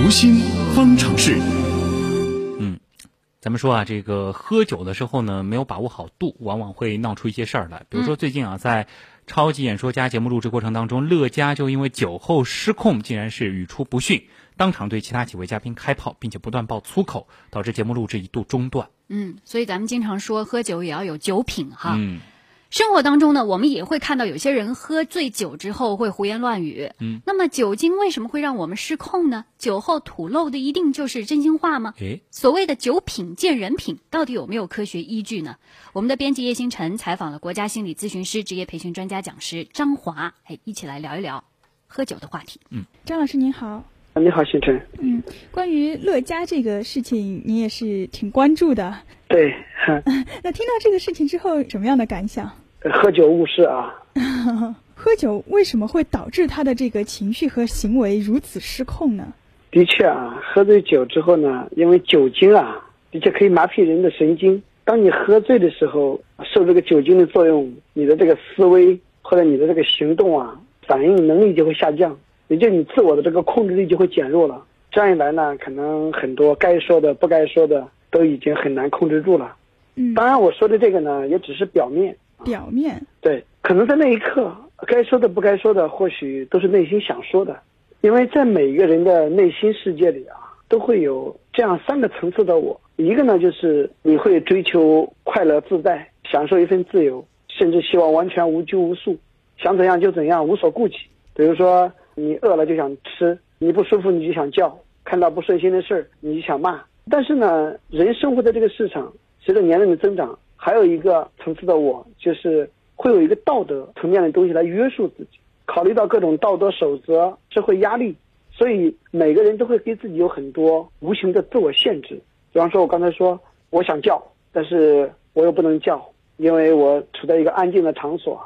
读心方程式。嗯，咱们说啊，这个喝酒的时候呢，没有把握好度，往往会闹出一些事儿来。比如说最近啊，在《超级演说家》节目录制过程当中，乐嘉就因为酒后失控，竟然是语出不逊，当场对其他几位嘉宾开炮，并且不断爆粗口，导致节目录制一度中断。嗯，所以咱们经常说喝酒也要有酒品哈。嗯。生活当中呢，我们也会看到有些人喝醉酒之后会胡言乱语。嗯，那么酒精为什么会让我们失控呢？酒后吐露的一定就是真心话吗？诶，所谓的酒品见人品，到底有没有科学依据呢？我们的编辑叶星辰采访了国家心理咨询师职业培训专家讲师张华，哎，一起来聊一聊喝酒的话题。嗯，张老师您好。你好，星辰。嗯，关于乐嘉这个事情，你也是挺关注的。对。那听到这个事情之后，什么样的感想？喝酒误事啊！喝酒为什么会导致他的这个情绪和行为如此失控呢？的确啊，喝醉酒之后呢，因为酒精啊，的确可以麻痹人的神经。当你喝醉的时候，受这个酒精的作用，你的这个思维或者你的这个行动啊，反应能力就会下降，也就你自我的这个控制力就会减弱了。这样一来呢，可能很多该说的、不该说的都已经很难控制住了。嗯，当然我说的这个呢，也只是表面。表面对，可能在那一刻，该说的不该说的，或许都是内心想说的，因为在每一个人的内心世界里啊，都会有这样三个层次的我。一个呢，就是你会追求快乐自在，享受一份自由，甚至希望完全无拘无束，想怎样就怎样，无所顾忌。比如说，你饿了就想吃，你不舒服你就想叫，看到不顺心的事儿你就想骂。但是呢，人生活在这个世上，随着年龄的增长。还有一个层次的我，就是会有一个道德层面的东西来约束自己，考虑到各种道德守则、社会压力，所以每个人都会给自己有很多无形的自我限制。比方说，我刚才说我想叫，但是我又不能叫，因为我处在一个安静的场所；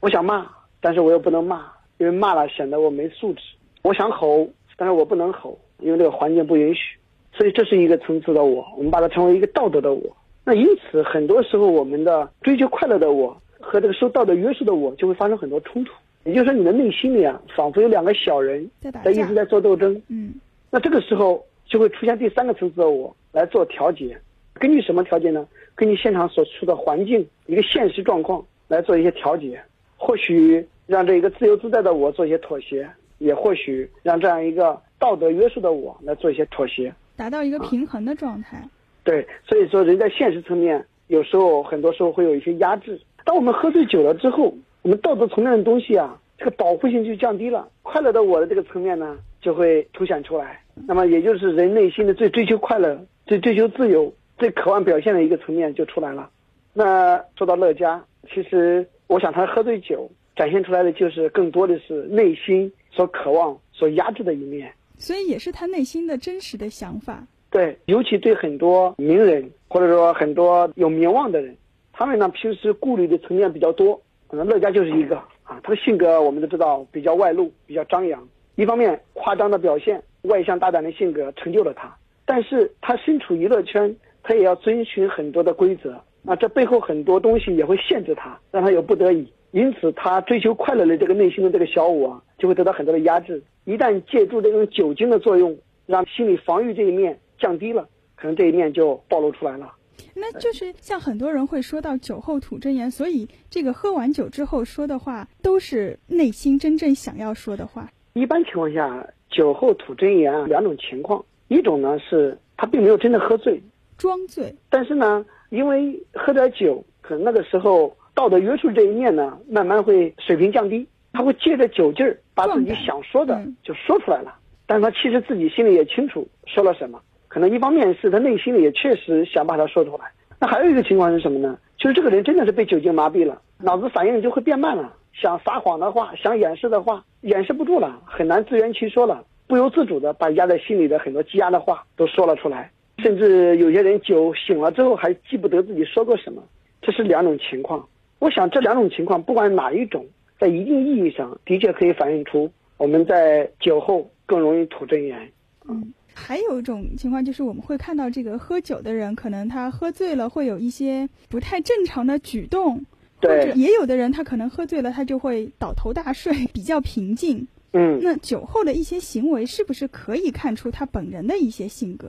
我想骂，但是我又不能骂，因为骂了显得我没素质；我想吼，但是我不能吼，因为这个环境不允许。所以这是一个层次的我，我们把它称为一个道德的我。那因此，很多时候我们的追求快乐的我和这个受道德约束的我就会发生很多冲突。也就是说，你的内心里啊，仿佛有两个小人在一直在做斗争。嗯，那这个时候就会出现第三个层次的我来做调节。根据什么调节呢？根据现场所处的环境一个现实状况来做一些调节。或许让这一个自由自在的我做一些妥协，也或许让这样一个道德约束的我来做一些妥协，达到一个平衡的状态。对，所以说人在现实层面，有时候很多时候会有一些压制。当我们喝醉酒了之后，我们道德层面的东西啊，这个保护性就降低了。快乐的我的这个层面呢，就会凸显出来。那么也就是人内心的最追求快乐、最追求自由、最渴望表现的一个层面就出来了。那说到乐嘉，其实我想他喝醉酒展现出来的就是更多的是内心所渴望、所压制的一面。所以也是他内心的真实的想法。对，尤其对很多名人或者说很多有名望的人，他们呢平时顾虑的层面比较多。可能乐嘉就是一个啊，他的性格我们都知道比较外露，比较张扬。一方面夸张的表现、外向大胆的性格成就了他，但是他身处娱乐圈，他也要遵循很多的规则。那这背后很多东西也会限制他，让他有不得已。因此，他追求快乐的这个内心的这个小我啊，就会得到很多的压制。一旦借助这种酒精的作用，让心理防御这一面。降低了，可能这一面就暴露出来了。那就是像很多人会说到酒后吐真言，所以这个喝完酒之后说的话都是内心真正想要说的话。一般情况下，酒后吐真言啊，两种情况，一种呢是他并没有真的喝醉，装醉，但是呢，因为喝点酒，可能那个时候道德约束这一面呢，慢慢会水平降低，他会借着酒劲儿把自己想说的就说出来了，但是他其实自己心里也清楚说了什么。可能一方面是他内心里也确实想把它说出来，那还有一个情况是什么呢？就是这个人真的是被酒精麻痹了，脑子反应就会变慢了，想撒谎的话，想掩饰的话，掩饰不住了，很难自圆其说了，不由自主的把压在心里的很多积压的话都说了出来，甚至有些人酒醒了之后还记不得自己说过什么，这是两种情况。我想这两种情况不管哪一种，在一定意义上的确可以反映出我们在酒后更容易吐真言。嗯。还有一种情况就是，我们会看到这个喝酒的人，可能他喝醉了会有一些不太正常的举动，或者也有的人他可能喝醉了，他就会倒头大睡，比较平静。嗯，那酒后的一些行为是不是可以看出他本人的一些性格？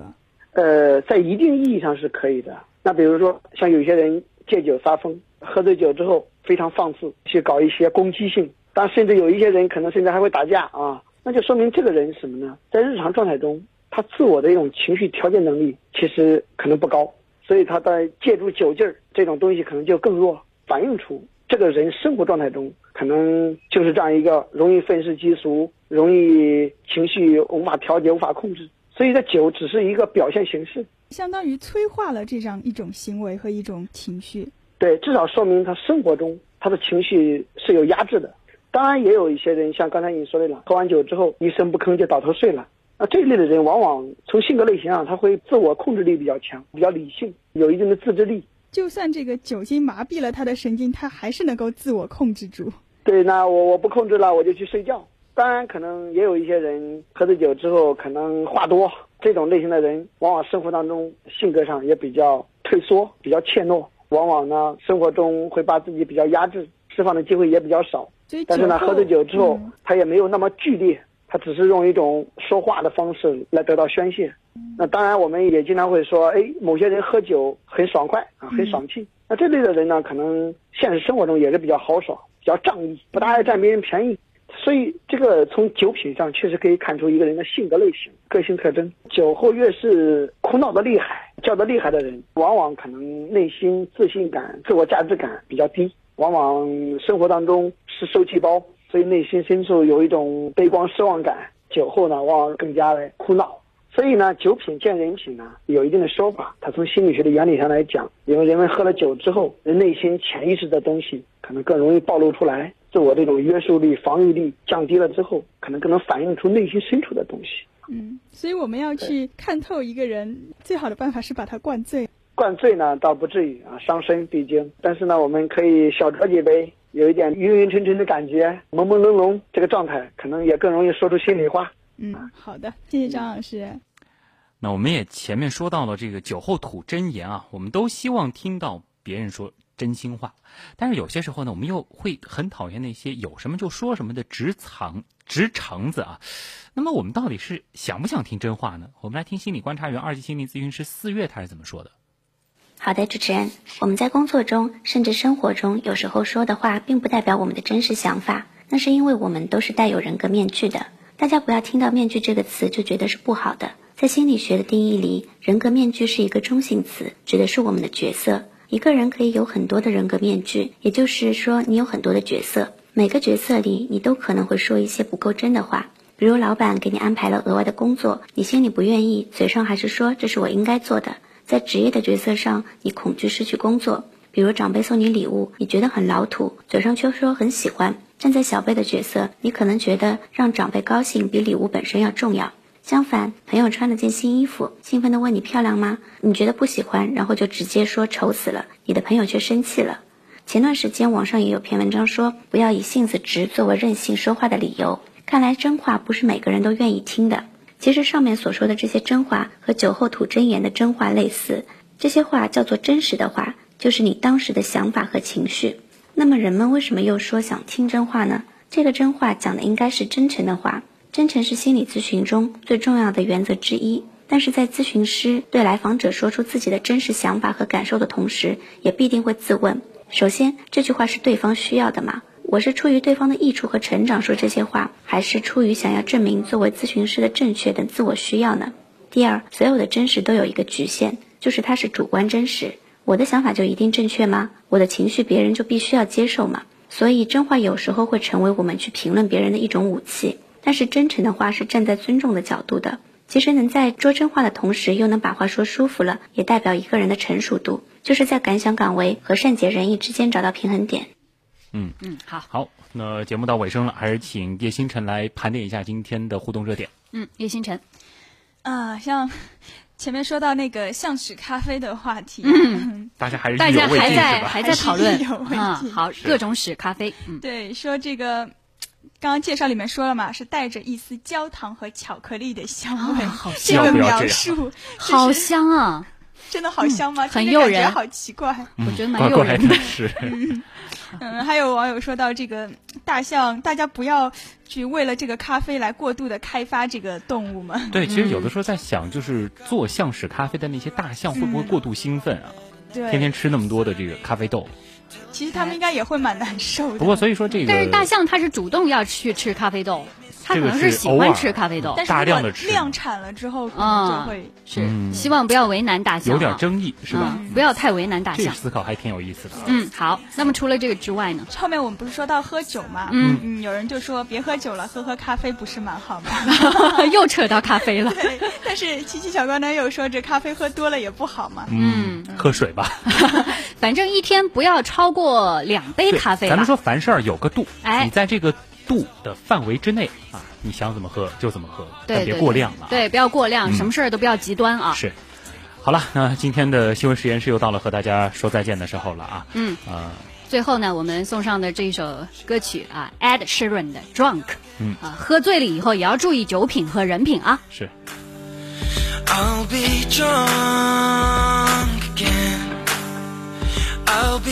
呃，在一定意义上是可以的。那比如说，像有些人借酒发疯，喝醉酒之后非常放肆，去搞一些攻击性，但甚至有一些人可能甚至还会打架啊，那就说明这个人什么呢？在日常状态中，他自我的一种情绪调节能力其实可能不高，所以他在借助酒劲儿这种东西可能就更弱，反映出这个人生活状态中可能就是这样一个容易愤世嫉俗、容易情绪无法调节、无法控制。所以，这酒只是一个表现形式，相当于催化了这样一种行为和一种情绪。对，至少说明他生活中他的情绪是有压制的。当然，也有一些人像刚才你说的了，喝完酒之后一声不吭就倒头睡了。那这一类的人，往往从性格类型上，他会自我控制力比较强，比较理性，有一定的自制力。就算这个酒精麻痹了他的神经，他还是能够自我控制住。对，那我我不控制了，我就去睡觉。当然，可能也有一些人喝醉酒之后可能话多，这种类型的人往往生活当中性格上也比较退缩，比较怯懦，往往呢生活中会把自己比较压制，释放的机会也比较少。但是呢，喝醉酒之后，他也没有那么剧烈，他只是用一种说话的方式来得到宣泄。那当然，我们也经常会说，哎，某些人喝酒很爽快啊，很爽气。那这类的人呢，可能现实生活中也是比较豪爽，比较仗义，不大爱占别人便宜。所以，这个从酒品上确实可以看出一个人的性格类型、个性特征。酒后越是哭闹的厉害、叫的厉害的人，往往可能内心自信感、自我价值感比较低，往往生活当中是受气包，所以内心深处有一种悲观失望感。酒后呢，往往更加的哭闹。所以呢，酒品见人品呢，有一定的说法。它从心理学的原理上来讲，因为人们喝了酒之后，人内心潜意识的东西可能更容易暴露出来。自我这种约束力、防御力降低了之后，可能更能反映出内心深处的东西。嗯，所以我们要去看透一个人，最好的办法是把他灌醉。灌醉呢，倒不至于啊，伤身毕竟。但是呢，我们可以小酌几杯，有一点晕晕沉沉的感觉，朦朦胧胧，这个状态可能也更容易说出心里话。嗯，好的，谢谢张老师。那我们也前面说到了这个酒后吐真言啊，我们都希望听到别人说。真心话，但是有些时候呢，我们又会很讨厌那些有什么就说什么的直肠直肠子啊。那么我们到底是想不想听真话呢？我们来听心理观察员、二级心理咨询师四月他是怎么说的。好的，主持人，我们在工作中甚至生活中，有时候说的话并不代表我们的真实想法，那是因为我们都是带有人格面具的。大家不要听到“面具”这个词就觉得是不好的。在心理学的定义里，人格面具是一个中性词，指的是我们的角色。一个人可以有很多的人格面具，也就是说，你有很多的角色，每个角色里你都可能会说一些不够真的话。比如，老板给你安排了额外的工作，你心里不愿意，嘴上还是说这是我应该做的。在职业的角色上，你恐惧失去工作。比如，长辈送你礼物，你觉得很老土，嘴上却说很喜欢。站在小辈的角色，你可能觉得让长辈高兴比礼物本身要重要。相反，朋友穿了件新衣服，兴奋地问你漂亮吗？你觉得不喜欢，然后就直接说丑死了。你的朋友却生气了。前段时间网上也有篇文章说，不要以性子直作为任性说话的理由。看来真话不是每个人都愿意听的。其实上面所说的这些真话和酒后吐真言的真话类似，这些话叫做真实的话，就是你当时的想法和情绪。那么人们为什么又说想听真话呢？这个真话讲的应该是真诚的话。真诚是心理咨询中最重要的原则之一，但是在咨询师对来访者说出自己的真实想法和感受的同时，也必定会自问：首先，这句话是对方需要的吗？我是出于对方的益处和成长说这些话，还是出于想要证明作为咨询师的正确等自我需要呢？第二，所有的真实都有一个局限，就是它是主观真实。我的想法就一定正确吗？我的情绪别人就必须要接受吗？所以真话有时候会成为我们去评论别人的一种武器。但是真诚的话是站在尊重的角度的，其实能在说真话的同时又能把话说舒服了，也代表一个人的成熟度，就是在敢想敢为和善解人意之间找到平衡点。嗯嗯，好，好，那节目到尾声了，还是请叶星辰来盘点一下今天的互动热点。嗯，叶星辰，啊，像前面说到那个像屎咖啡的话题，嗯，大家还是大家还在还在讨论 啊，好，各种屎咖啡，嗯，对，说这个。刚刚介绍里面说了嘛，是带着一丝焦糖和巧克力的香味。这个描述好香啊！真的好香吗？很诱人，好奇怪。我觉得蛮诱人的。是。嗯，还有网友说到这个大象，大家不要去为了这个咖啡来过度的开发这个动物嘛。对，其实有的时候在想，就是做象屎咖啡的那些大象会不会过度兴奋啊？对，天天吃那么多的这个咖啡豆。其实他们应该也会蛮难受的。不过，所以说这个，但是大象它是主动要去吃咖啡豆。它可能是喜欢吃咖啡豆，但是大量的吃量产了之后，可能就会是希望不要为难大象，有点争议是吧？不要太为难大象。这思考还挺有意思的。嗯，好。那么除了这个之外呢？后面我们不是说到喝酒吗？嗯嗯，有人就说别喝酒了，喝喝咖啡不是蛮好吗？又扯到咖啡了。对，但是七七小高呢又说这咖啡喝多了也不好嘛。嗯，喝水吧。反正一天不要超过两杯咖啡。咱们说凡事有个度，哎，你在这个度的范围之内啊。你想怎么喝就怎么喝，但别过量了。对，不要过量，什么事儿都不要极端啊。是，好了，那今天的新闻实验室又到了和大家说再见的时候了啊。嗯。呃，最后呢，我们送上的这一首歌曲啊，Ed Sheeran 的《Drunk》。嗯。啊，喝醉了以后也要注意酒品和人品啊。是。I'll be drunk again. I'll be